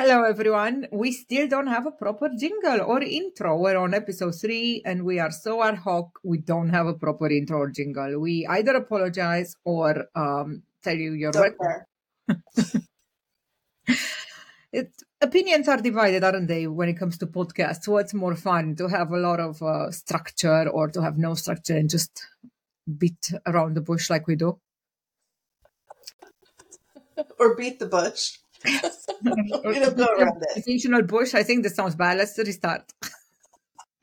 Hello, everyone. We still don't have a proper jingle or intro. We're on episode three and we are so ad hoc. We don't have a proper intro or jingle. We either apologize or um, tell you you're It's opinions are divided, aren't they, when it comes to podcasts? What's more fun to have a lot of uh, structure or to have no structure and just beat around the bush like we do? or beat the bush. you know, go around it. Bush. I think this sounds bad. Let's restart.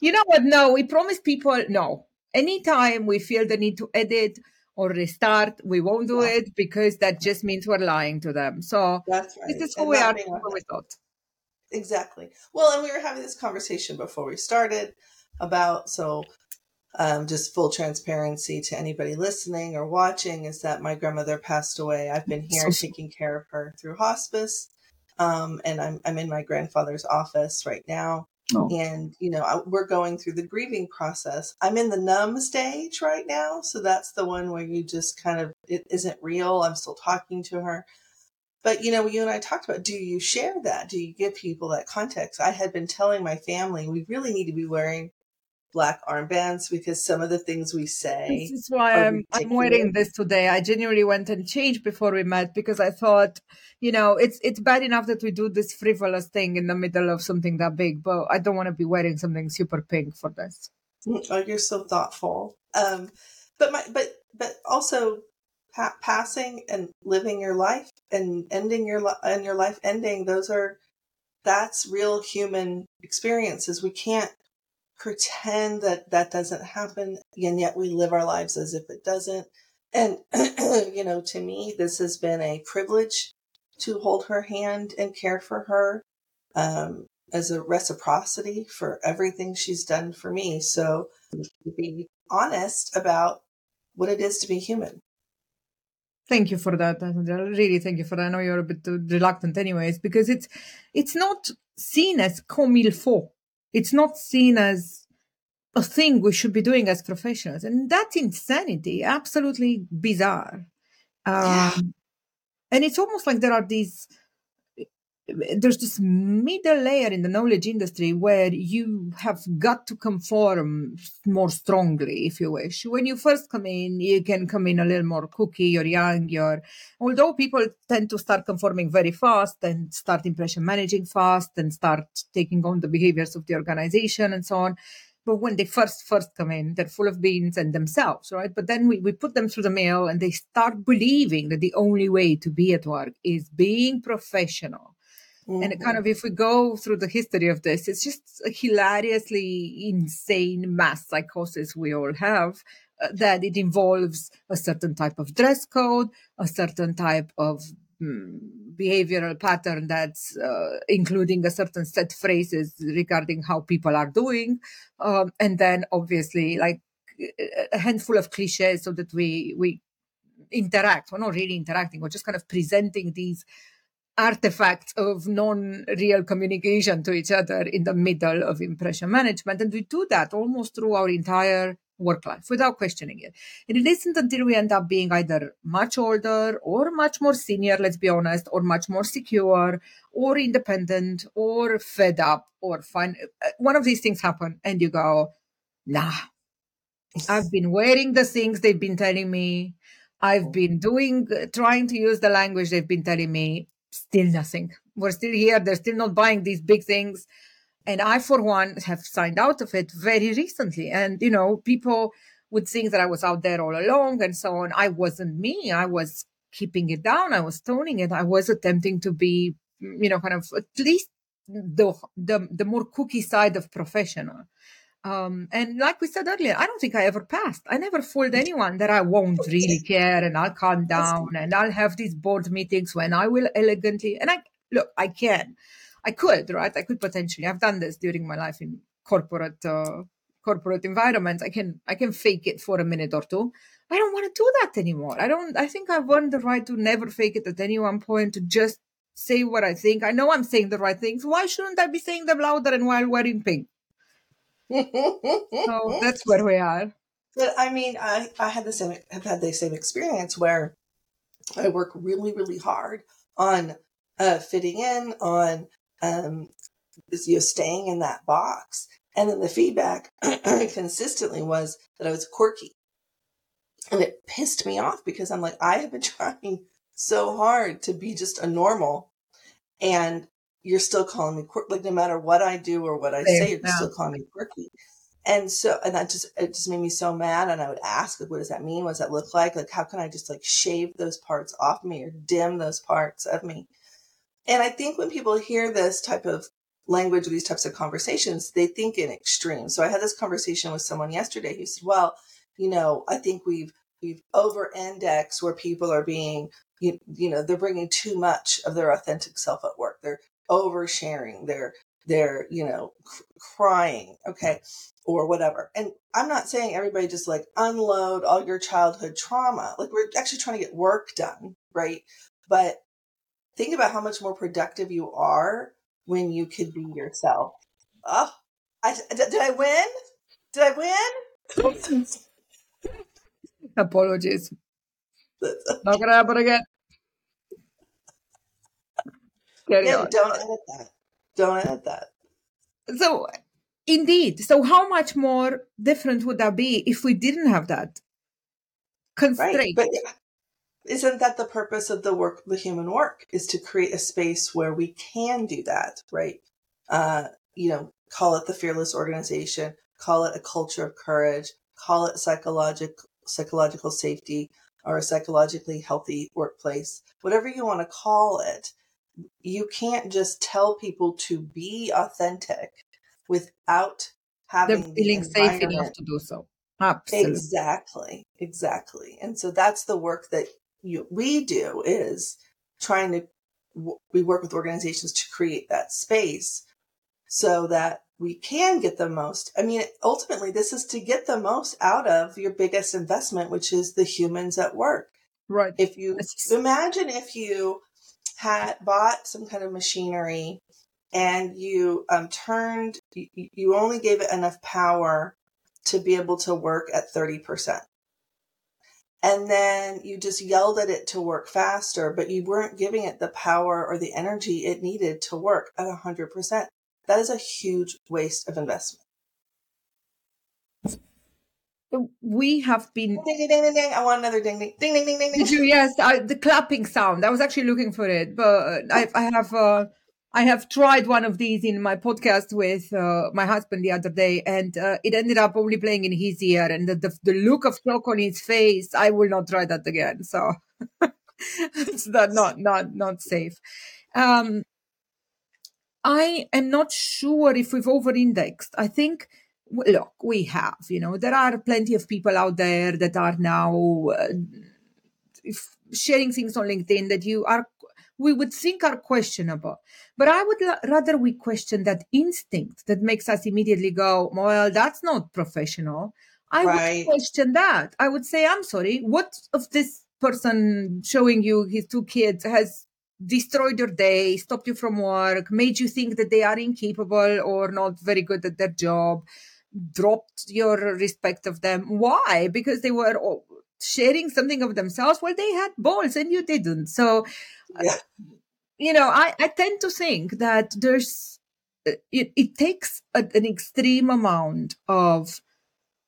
you know what? No, we promise people no. Anytime we feel the need to edit or restart, we won't do it because that just means we're lying to them. So That's right. this is who and we are. We thought. Exactly. Well, and we were having this conversation before we started about so um, just full transparency to anybody listening or watching is that my grandmother passed away. I've been here taking care of her through hospice. Um, and I'm, I'm in my grandfather's office right now. Oh. And, you know, I, we're going through the grieving process. I'm in the numb stage right now. So that's the one where you just kind of, it isn't real. I'm still talking to her. But, you know, you and I talked about do you share that? Do you give people that context? I had been telling my family we really need to be wearing black armbands because some of the things we say. This is why I'm, I'm wearing this today. I genuinely went and changed before we met because I thought, you know, it's it's bad enough that we do this frivolous thing in the middle of something that big, but I don't want to be wearing something super pink for this. Mm, oh, you're so thoughtful. Um, but my but but also pa- passing and living your life and ending your life and your life ending. Those are that's real human experiences. We can't pretend that that doesn't happen and yet we live our lives as if it doesn't and you know to me this has been a privilege to hold her hand and care for her um, as a reciprocity for everything she's done for me so be honest about what it is to be human Thank you for that. Really, thank you for that. I know you're a bit reluctant, anyways, because it's it's not seen as comme il faut it's not seen as a thing we should be doing as professionals. And that's insanity, absolutely bizarre. Um, yeah. And it's almost like there are these there's this middle layer in the knowledge industry where you have got to conform more strongly, if you wish. When you first come in, you can come in a little more cookie, you're young, you're, although people tend to start conforming very fast and start impression managing fast and start taking on the behaviors of the organization and so on. But when they first first come in, they're full of beans and themselves, right? But then we, we put them through the mill and they start believing that the only way to be at work is being professional Mm-hmm. And kind of, if we go through the history of this, it's just a hilariously insane mass psychosis we all have. Uh, that it involves a certain type of dress code, a certain type of mm, behavioral pattern that's uh, including a certain set phrases regarding how people are doing, um, and then obviously like a handful of cliches so that we we interact. We're not really interacting. We're just kind of presenting these artifacts of non-real communication to each other in the middle of impression management. And we do that almost through our entire work life without questioning it. And it isn't until we end up being either much older or much more senior, let's be honest, or much more secure or independent or fed up or fine. Uh, one of these things happen and you go, nah, I've been wearing the things they've been telling me. I've been doing, trying to use the language they've been telling me still nothing. We're still here. They're still not buying these big things. And I, for one, have signed out of it very recently. And, you know, people would think that I was out there all along and so on. I wasn't me. I was keeping it down. I was toning it. I was attempting to be, you know, kind of at least the, the, the more cookie side of professional. Um, and like we said earlier, I don't think I ever passed. I never fooled anyone that I won't really care and I'll calm down and I'll have these board meetings when I will elegantly. And I look, I can, I could, right? I could potentially. I've done this during my life in corporate uh, corporate environments. I can I can fake it for a minute or two. I don't want to do that anymore. I don't. I think I've earned the right to never fake it at any one point. To just say what I think. I know I'm saying the right things. Why shouldn't I be saying them louder and while wearing pink? So that's where we are. But I mean, I, I had the same have had the same experience where I work really, really hard on uh, fitting in, on um, you know, staying in that box. And then the feedback consistently was that I was quirky. And it pissed me off because I'm like, I have been trying so hard to be just a normal. And you're still calling me quirky. Like, no matter what I do or what I say, you're yeah. still calling me quirky. And so, and that just, it just made me so mad. And I would ask, like, what does that mean? What does that look like? Like, how can I just like shave those parts off me or dim those parts of me? And I think when people hear this type of language or these types of conversations, they think in extremes. So I had this conversation with someone yesterday who said, well, you know, I think we've, we've over indexed where people are being, you, you know, they're bringing too much of their authentic self at work. They're oversharing. They're, they're, you know, cr- crying. Okay. Or whatever. And I'm not saying everybody just like unload all your childhood trauma. Like we're actually trying to get work done. Right. But think about how much more productive you are when you could be yourself. Oh, I, did I win? Did I win? Apologies. Not gonna happen again. Carry yeah, on. don't edit that. Don't edit that. So, indeed. So, how much more different would that be if we didn't have that constraint? Right. But isn't that the purpose of the work, the human work, is to create a space where we can do that, right? Uh, you know, call it the fearless organization, call it a culture of courage, call it psychological psychological safety or a psychologically healthy workplace, whatever you want to call it. You can't just tell people to be authentic without having They're feeling the safe enough to do so. Absolutely. Exactly. Exactly. And so that's the work that you, we do is trying to we work with organizations to create that space so that we can get the most. I mean, ultimately, this is to get the most out of your biggest investment, which is the humans at work. Right. If you imagine if you had bought some kind of machinery and you um, turned, you, you only gave it enough power to be able to work at 30% and then you just yelled at it to work faster, but you weren't giving it the power or the energy it needed to work at 100%. That is a huge waste of investment. We have been. Ding, ding, ding, ding, ding. I want another ding, ding, ding, ding, ding, ding. ding. Yes, I, the clapping sound. I was actually looking for it, but I, I have. Uh, I have tried one of these in my podcast with uh, my husband the other day, and uh, it ended up only playing in his ear. And the, the, the, look of shock on his face, I will not try that again. So it's not not not not safe. Um, I am not sure if we've over-indexed. I think look, we have. You know, there are plenty of people out there that are now. Uh, sharing things on LinkedIn that you are we would think are questionable. But I would la- rather we question that instinct that makes us immediately go, well, that's not professional. I right. would question that. I would say, I'm sorry, what of this person showing you his two kids has destroyed your day, stopped you from work, made you think that they are incapable or not very good at their job, dropped your respect of them. Why? Because they were sharing something of themselves. Well, they had balls and you didn't. So yeah. you know, I, I tend to think that there's, uh, it, it takes a, an extreme amount of,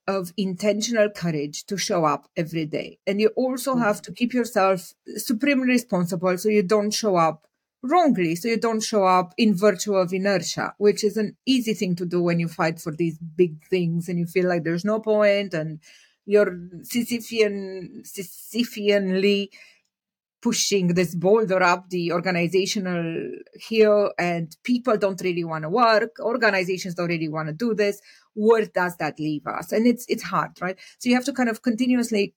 of intentional courage to show up every day. And you also mm-hmm. have to keep yourself supremely responsible so you don't show up wrongly. So you don't show up in virtue of inertia, which is an easy thing to do when you fight for these big things and you feel like there's no point and you're Sisyphean, Sisypheanly pushing this boulder up the organizational hill and people don't really want to work organizations don't really want to do this where does that leave us and it's it's hard right so you have to kind of continuously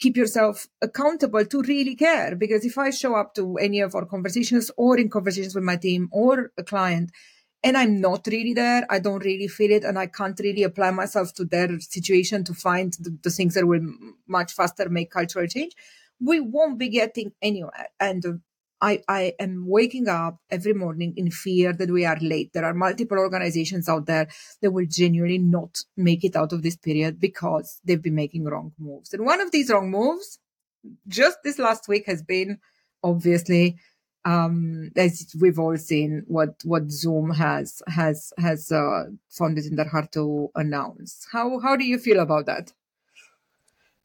keep yourself accountable to really care because if i show up to any of our conversations or in conversations with my team or a client and i'm not really there i don't really feel it and i can't really apply myself to their situation to find the, the things that will much faster make cultural change we won't be getting anywhere. And uh, I, I am waking up every morning in fear that we are late. There are multiple organizations out there that will genuinely not make it out of this period because they've been making wrong moves. And one of these wrong moves, just this last week, has been obviously um, as we've all seen what what Zoom has has has uh, found it in their heart to announce. How how do you feel about that?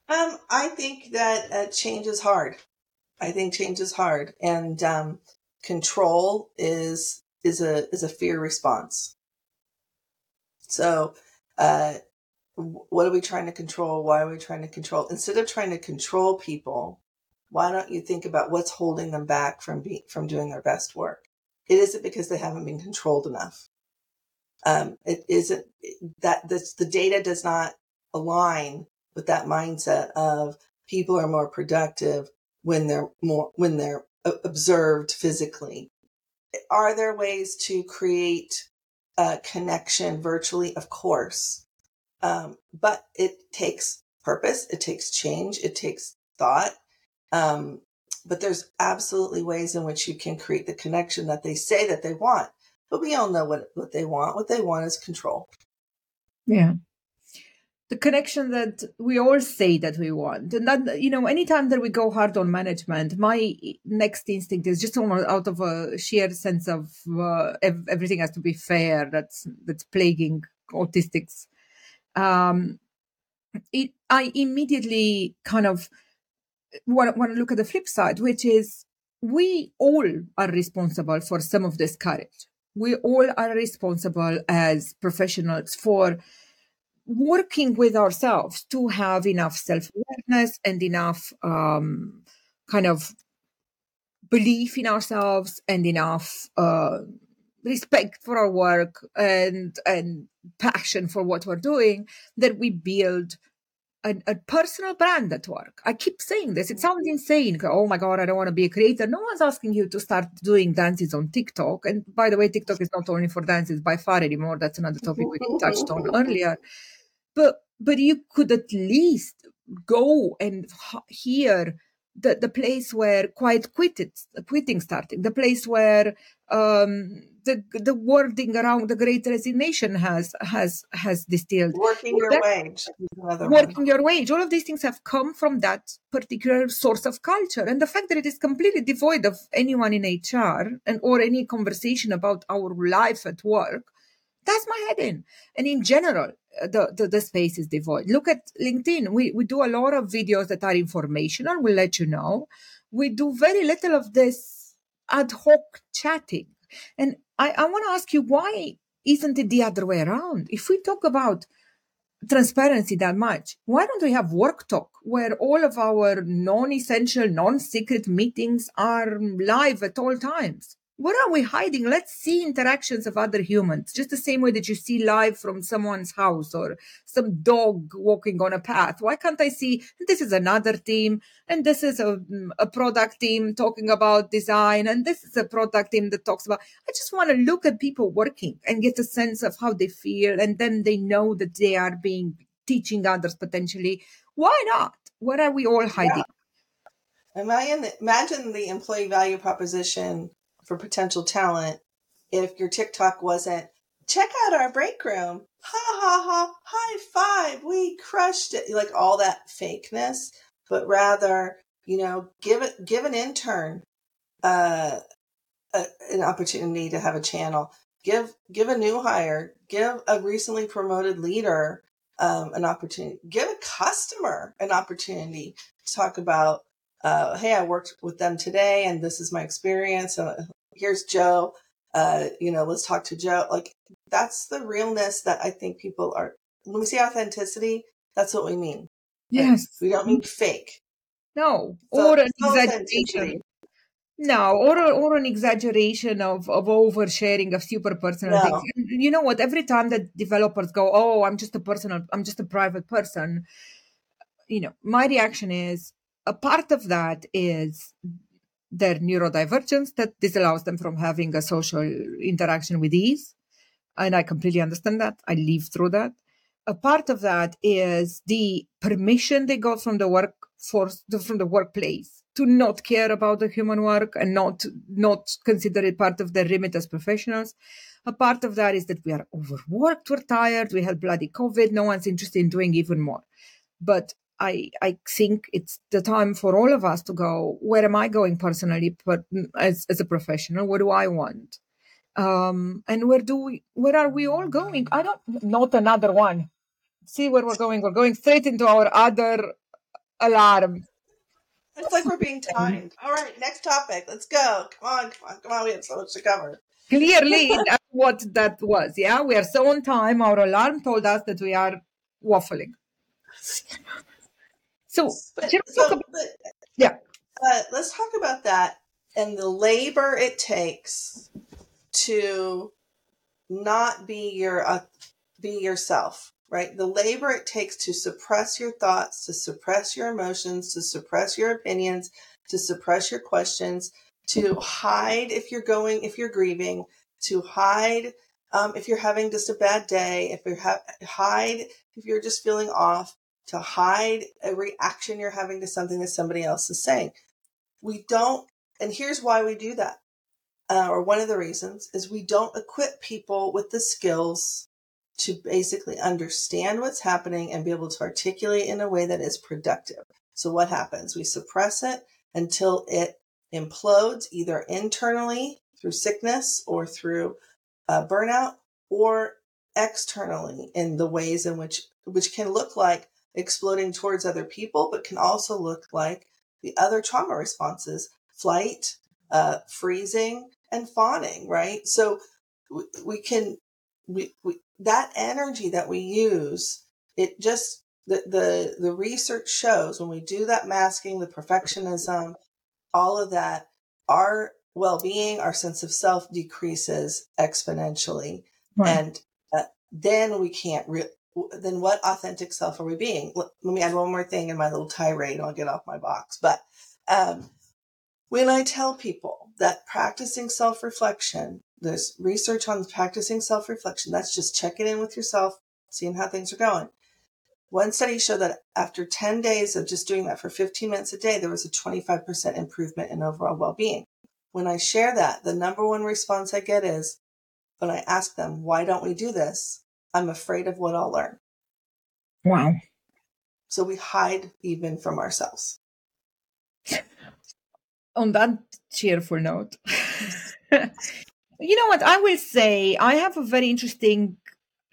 Um, I think that uh, change is hard. I think change is hard, and um, control is is a is a fear response. So, uh, what are we trying to control? Why are we trying to control? Instead of trying to control people, why don't you think about what's holding them back from being from doing their best work? It isn't because they haven't been controlled enough. Um, it isn't that this, the data does not align with that mindset of people are more productive when they're more when they're observed physically. Are there ways to create a connection virtually? Of course, um, but it takes purpose, it takes change, it takes thought, um, but there's absolutely ways in which you can create the connection that they say that they want. But we all know what, what they want. What they want is control. Yeah. The connection that we all say that we want. And that, you know, anytime that we go hard on management, my next instinct is just almost out of a sheer sense of uh, everything has to be fair that's, that's plaguing autistics. Um, it, I immediately kind of, want, want to look at the flip side, which is we all are responsible for some of this courage. We all are responsible as professionals for working with ourselves to have enough self awareness and enough um, kind of belief in ourselves and enough uh, respect for our work and and passion for what we're doing that we build a, a, personal brand at work. I keep saying this. It sounds insane. Oh my God, I don't want to be a creator. No one's asking you to start doing dances on TikTok. And by the way, TikTok is not only for dances by far anymore. That's another topic we touched on earlier. But but you could at least go and hear the, the place where quiet quitted, quitting started, the place where um, the the wording around the great resignation has has has distilled. Working your that, wage. Working one. your wage. All of these things have come from that particular source of culture. And the fact that it is completely devoid of anyone in HR and or any conversation about our life at work, that's my head in. And in general, the, the, the space is devoid. Look at LinkedIn. We we do a lot of videos that are informational, we'll let you know. We do very little of this ad hoc chatting. And I, I want to ask you, why isn't it the other way around? If we talk about transparency that much, why don't we have work talk where all of our non essential, non secret meetings are live at all times? What are we hiding? Let's see interactions of other humans, just the same way that you see live from someone's house or some dog walking on a path. Why can't I see this is another team and this is a, a product team talking about design and this is a product team that talks about. I just want to look at people working and get a sense of how they feel, and then they know that they are being teaching others potentially. Why not? What are we all hiding? Yeah. Imagine, imagine the employee value proposition for potential talent if your TikTok wasn't check out our break room. Ha ha ha, high five, we crushed it. Like all that fakeness, but rather, you know, give it give an intern uh a, an opportunity to have a channel. Give give a new hire, give a recently promoted leader um, an opportunity. Give a customer an opportunity to talk about uh, hey, I worked with them today and this is my experience. Uh, here's Joe. Uh, you know, let's talk to Joe. Like that's the realness that I think people are. When we say authenticity, that's what we mean. Yes, like, we don't mean fake. No, so, or an exaggeration. No, or or an exaggeration of of oversharing of super personal no. things. You know what? Every time that developers go, "Oh, I'm just a personal, I'm just a private person," you know, my reaction is a part of that is their neurodivergence that disallows them from having a social interaction with ease. And I completely understand that. I live through that. A part of that is the permission they got from the workforce, from the workplace to not care about the human work and not, not consider it part of their remit as professionals. A part of that is that we are overworked, we're tired, we had bloody COVID, no one's interested in doing even more. But I I think it's the time for all of us to go. Where am I going personally, but as as a professional, what do I want? Um, and where do we? Where are we all going? I don't. Not another one. See where we're going. We're going straight into our other alarm. It's like we're being timed. All right, next topic. Let's go. Come on, come on, come on. We have so much to cover. Clearly, that's what that was. Yeah, we are so on time. Our alarm told us that we are waffling. So, But, should so talk about- but, yeah. uh, let's talk about that and the labor it takes to not be your uh, be yourself right the labor it takes to suppress your thoughts to suppress your emotions to suppress your opinions to suppress your questions to hide if you're going if you're grieving to hide um, if you're having just a bad day if you're ha- hide if you're just feeling off to hide a reaction you're having to something that somebody else is saying. We don't and here's why we do that uh, or one of the reasons is we don't equip people with the skills to basically understand what's happening and be able to articulate in a way that is productive. So what happens? We suppress it until it implodes either internally through sickness or through uh, burnout or externally in the ways in which which can look like exploding towards other people but can also look like the other trauma responses flight uh, freezing and fawning right so we, we can we, we that energy that we use it just the, the the research shows when we do that masking the perfectionism all of that our well-being our sense of self decreases exponentially Right. and uh, then we can't re- then what authentic self are we being? Let, me add one more thing in my little tirade i'll get off my box. But um, when i tell people that practicing self-reflection there's research on practicing self-reflection that's just checking in with yourself seeing how things are going. One study showed that after 10 days of just doing that for 15 minutes a day there was a 25% improvement in overall well-being. When i share that the number one response i get is when I ask them, why don't we do this? I'm afraid of what I'll learn. Wow. So we hide even from ourselves. On that cheerful note, you know what? I will say I have a very interesting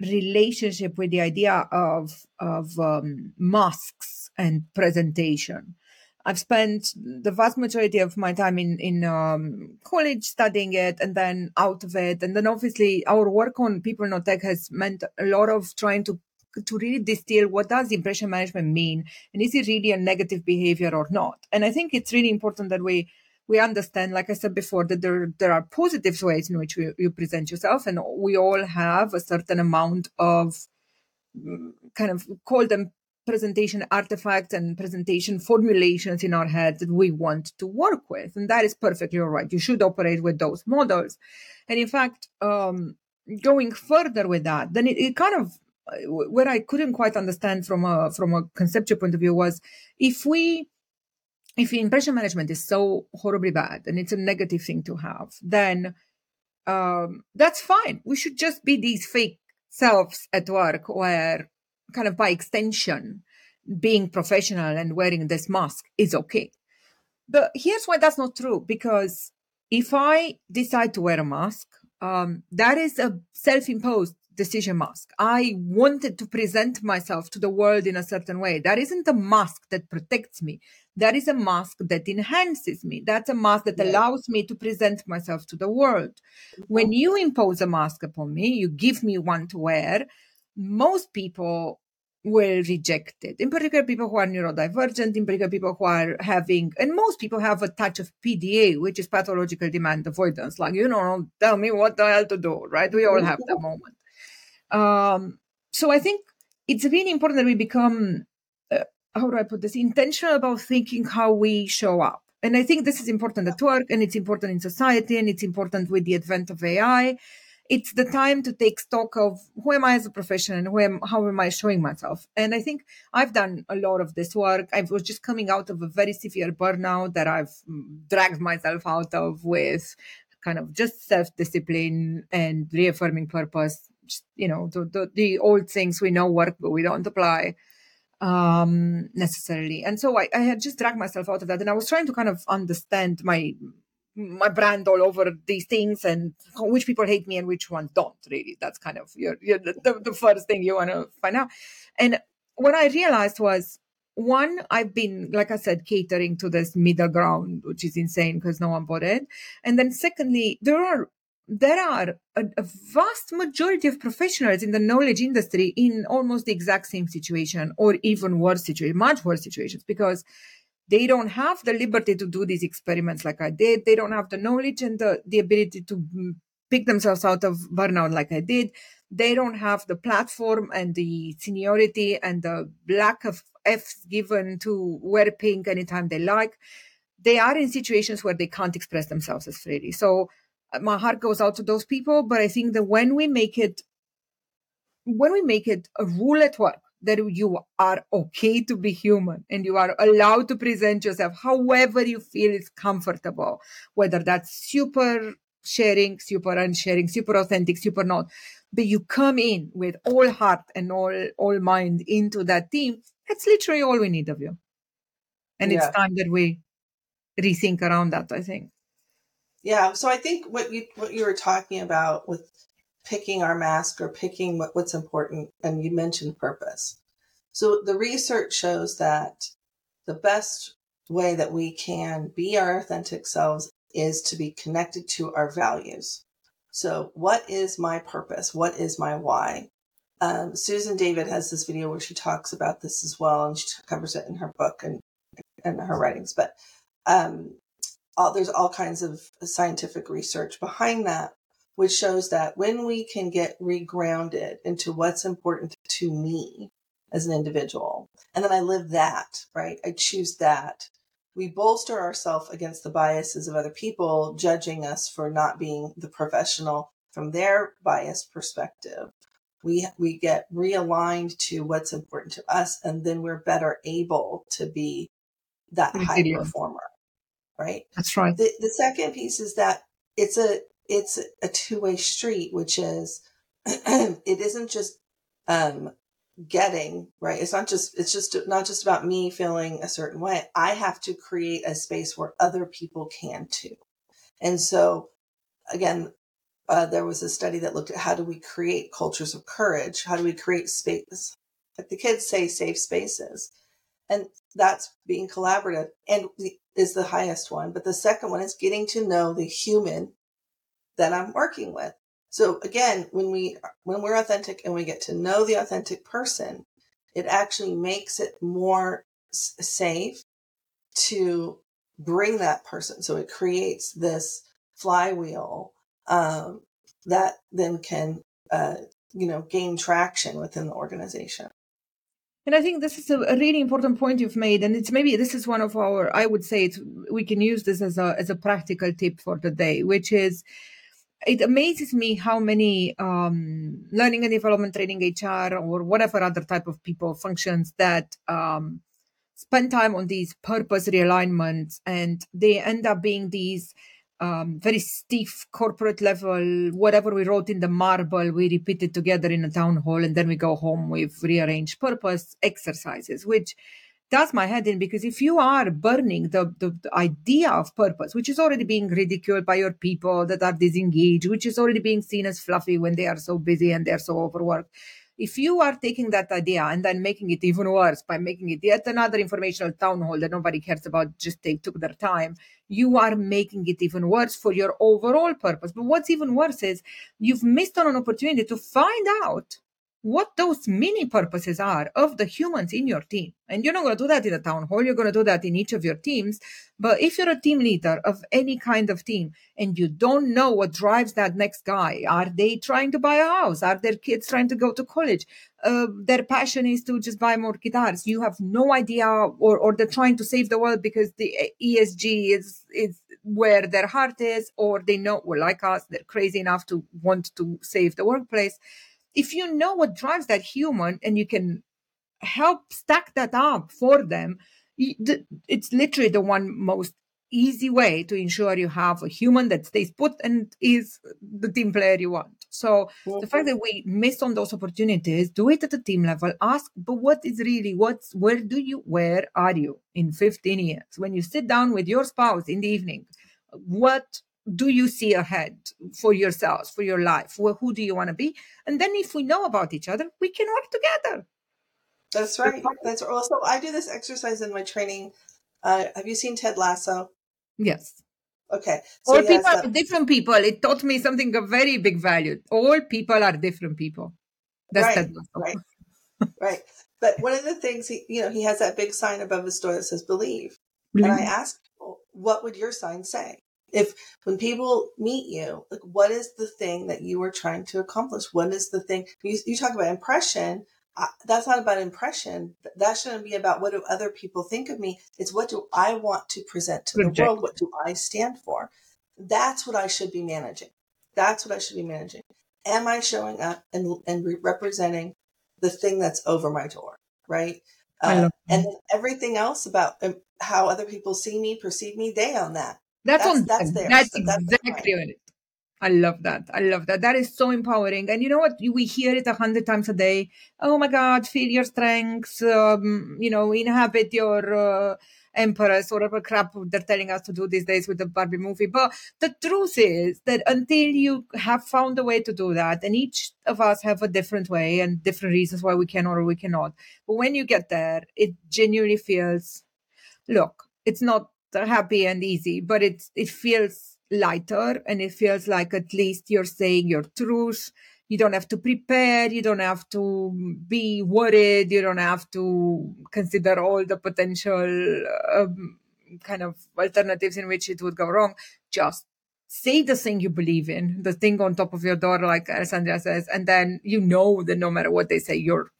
relationship with the idea of of um, masks and presentation. I've spent the vast majority of my time in in um, college studying it, and then out of it, and then obviously our work on people not tech has meant a lot of trying to to really distill what does impression management mean, and is it really a negative behavior or not? And I think it's really important that we we understand, like I said before, that there there are positive ways in which you, you present yourself, and we all have a certain amount of mm, kind of call them presentation artifacts and presentation formulations in our head that we want to work with. And that is perfectly all right. You should operate with those models. And in fact, um, going further with that, then it, it kind of where I couldn't quite understand from a from a conceptual point of view was if we if impression management is so horribly bad and it's a negative thing to have, then um, that's fine. We should just be these fake selves at work where kind of by extension, being professional and wearing this mask is okay. But here's why that's not true because if I decide to wear a mask, um, that is a self imposed decision mask. I wanted to present myself to the world in a certain way. That isn't a mask that protects me. That is a mask that enhances me. That's a mask that Right. allows me to present myself to the world. When you impose a mask upon me, you give me one to wear, most people will reject it. In particular, people who are neurodivergent, in particular, people who are having, and most people have a touch of PDA, which is pathological demand avoidance. Like, you know, tell me what the hell to do, right? We all have that moment. Um, so I think it's really important that we become, uh, how do I put this, intentional about thinking how we show up. And I think this is important at work and it's important in society and it's important with the advent of AI. It's the time to take stock of who am I as a professional and am, how am I showing myself. And I think I've done a lot of this work. I was just coming out of a very severe burnout that I've mm, dragged myself out of with kind of just self discipline and reaffirming purpose. Just, you know, the, the, the old things we know work, but we don't apply. um necessarily and so I, I had just dragged myself out of that and i was trying to kind of understand my my brand all over these things and which people hate me and which ones don't really. That's kind of your, your the, the first thing you want to find out. And what i realized was one i've been like i said catering to this middle ground which is insane because no one bought it. And then secondly there are there are a, a, vast majority of professionals in the knowledge industry in almost the exact same situation or even worse situation, much worse situations, because they don't have the liberty to do these experiments like I did. They don't have the knowledge and the, the ability to mm, pick themselves out of burnout like I did. They don't have the platform and the seniority and the lack of F's given to wear pink anytime they like. They are in situations where they can't express themselves as freely. So uh, my heart goes out to those people. But I think that when we make it, when we make it a rule at work that you are okay to be human and you are allowed to present yourself however you feel is comfortable, whether that's super sharing, super unsharing, super authentic, super not, but you come in with all heart and all all mind into that team. That's literally all we need of you. And yeah. it's time that we rethink around that, I think. Yeah. So I think what you what you were talking about with picking our mask or picking what, what's important, and you mentioned purpose. So the research shows that the best way that we can be our authentic selves is to be connected to our values. So, what is my purpose? What is my why? Um, Susan David has this video where she talks about this as well, and she covers it in her book and and her writings. But um, all, there's all kinds of scientific research behind that, which shows that when we can get regrounded into what's important to me as an individual, and then I live that, right? I choose that. We bolster ourselves against the biases of other people judging us for not being the professional from their biased perspective. We, we get realigned to what's important to us, and then we're better able to be that high performer right? That's right. The, the second piece is that it's a it's a two way street, which is it isn't just um, getting right. It's not just it's just not just about me feeling a certain way. I have to create a space where other people can too. And so, again, uh, there was a study that looked at how do we create cultures of courage? How do we create space? Like the kids say, safe spaces. And that's being collaborative. And is the highest one. But the second one is getting to know the human that I'm working with. So again, when we when we're authentic and we get to know the authentic person, it actually makes it more safe to bring that person. So it creates this flywheel um, that then can uh, you know gain traction within the organization. And I think this is a, a, really important point you've made, and it's maybe this is one of our. I would say it's, we can use this as a as a practical tip for the day, which is it amazes me how many um, learning and development training HR or whatever other type of people functions that um, spend time on these purpose realignments, and they end up being these um, very stiff corporate level, whatever we wrote in the marble, we repeat it together in a town hall, and then we go home with rearranged purpose exercises, which does my head in because if you are burning the, the, the, idea of purpose, which is already being ridiculed by your people that are disengaged, which is already being seen as fluffy when they are so busy and they're so overworked, if you are taking that idea and then making it even worse by making it yet another informational town hall that nobody cares about, just they took their time, you are making it even worse for your overall purpose. But what's even worse is you've missed on an opportunity to find out what those mini purposes are of the humans in your team. And you're not going to do that in a town hall. You're going to do that in each of your teams. But if you're a team leader of any kind of team and you don't know what drives that next guy, are they trying to buy a house? Are their kids trying to go to college? Uh, their passion is to just buy more guitars. You have no idea, or, or they're trying to save the world because the ESG is, is where their heart is, or they know, well, like us, they're crazy enough to want to save the workplace if you know what drives that human and you can help stack that up for them, it's literally the one most easy way to ensure you have a human that stays put and is the team player you want. So mm-hmm. the fact that we miss on those opportunities, do it at the team level. Ask, but what is really what's where do you where are you in 15 years when you sit down with your spouse in the evening? What do you see ahead for yourselves, for your life? Well, who do you want to be? And then if we know about each other, we can work together. That's right. That's also I do this exercise in my training. Uh, have you seen Ted Lasso? Yes. Okay. So All people are different people. It taught me something of very big value. All people are different people. That's right. right. right. But one of the things he, you know, he has that big sign above his door that says "Believe," and I ask people, "What would your sign say?" If when people meet you, like, what is the thing that you are trying to accomplish? What is the thing you, you talk about impression? that's not about impression. That shouldn't be about what do other people think of me. It's what do I want to present to the world? What do I stand for? That's what I should be managing. That's what I should be managing. Am I showing up and, and re- representing the thing that's over my door? Right. Uh, and everything else about um, how other people see me, perceive me, they own that. That's, that's on that's, there. That's so exactly that's it. I love that. I love that. That is so empowering. And you know what? We hear it a hundred times a day. Oh my God, feel your strengths. Um, you know, inhabit your uh, empress or whatever crap they're telling us to do these days with the Barbie movie. But the truth is that until you have found a way to do that, and each of us have a different way and different reasons why we can or we cannot. But when you get there, it genuinely feels, look, it's not happy and easy, but it's it feels lighter and it feels like at least you're saying your truth. You don't have to prepare. You don't have to be worried. You don't have to consider all the potential um, kind of alternatives in which it would go wrong. Just say the thing you believe in, the thing on top of your door, like Alessandra says, and then you know that no matter what they say, you're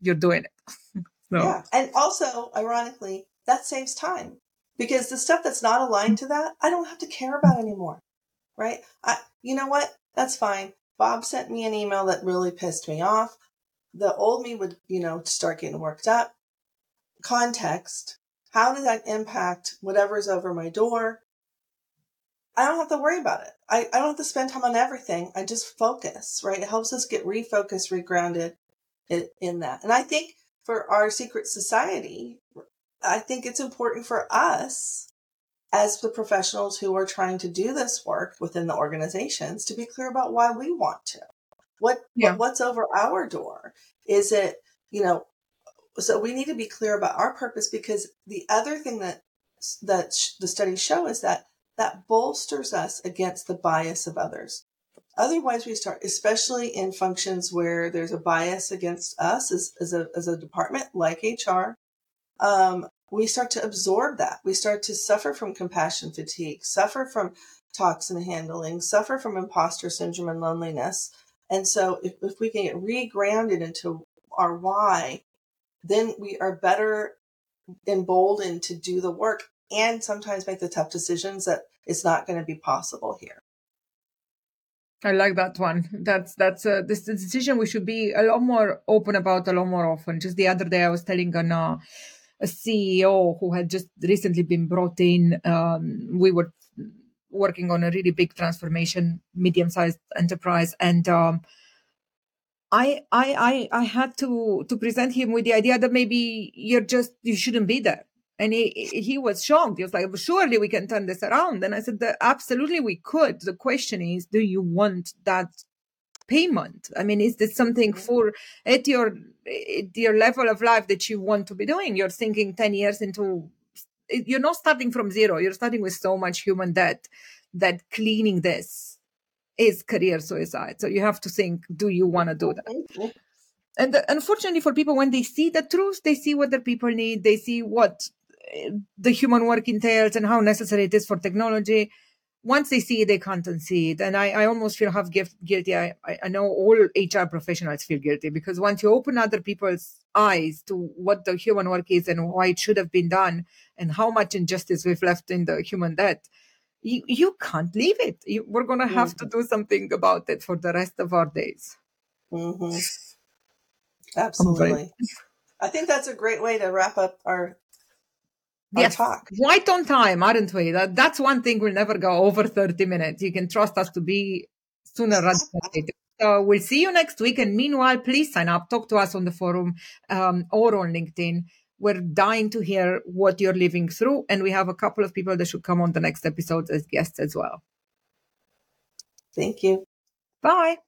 you're doing it. so. Yeah, and also, ironically, that saves time because the stuff that's not aligned to that, I don't have to care about anymore. Right? I, you know what? That's fine. Bob sent me an email that really pissed me off. The old me would, you know, start getting worked up. Context. How does that impact whatever's over my door? I don't have to worry about it. I, I don't have to spend time on everything. I just focus, right? It helps us get refocused, regrounded in, in that. And I think for our secret society, I think it's important for us as the professionals who are trying to do this work within the organizations to be clear about why we want to. What, yeah. what what's over our door? Is it, you know, so we need to be clear about our purpose because the other thing that that the studies show is that that bolsters us against the bias of others. Otherwise, we start, especially in functions where there's a bias against us as, as, a, as a department like HR, um, we start to absorb that. We start to suffer from compassion fatigue, suffer from toxin handling, suffer from imposter syndrome and loneliness. And so, if, if we can get regrounded into our why, then we are better emboldened to do the work and sometimes make the tough decisions that it's not going to be possible here. I like that one. That's that's this decision we should be a lot more open about a lot more often. Just the other day, I was telling an uh, a CEO who had just recently been brought in. Um, we were working on a really big transformation, medium-sized enterprise, and um, I, I, I, I had to to present him with the idea that maybe you're just you shouldn't be there. And he he was shocked. He was like, "Surely we can turn this around." And I said, "Absolutely, we could." The question is, do you want that payment. I mean is this something mm-hmm. for at your at your level of life that you want to be doing? You're thinking 10 years into you're not starting from zero. You're starting with so much human debt that cleaning this is career suicide. So you have to think do you want to do that? And unfortunately for people when they see the truth they see what their people need they see what eh, the human work entails and how necessary it is for technology once they see it, they can't unsee it. And I, I almost feel half guilty. I, I know all HR professionals feel guilty because once you open other people's eyes to what the human work is and why it should have been done and how much injustice we've left in the human debt, you, you can't leave it. You, we're going to have mm-hmm. to do something about it for the rest of our days. Mm-hmm. Absolutely. I think that's a great way to wrap up our yes, talk. Right on time, aren't we? That, that's one thing we'll never go over 30 minutes. You can trust us to be sooner rather than later. So we'll see you next week. And meanwhile, please sign up, talk to us on the forum um, or on LinkedIn. We're dying to hear what you're living through. And we have a couple of people that should come on the next episode as guests as well. Thank you. Bye.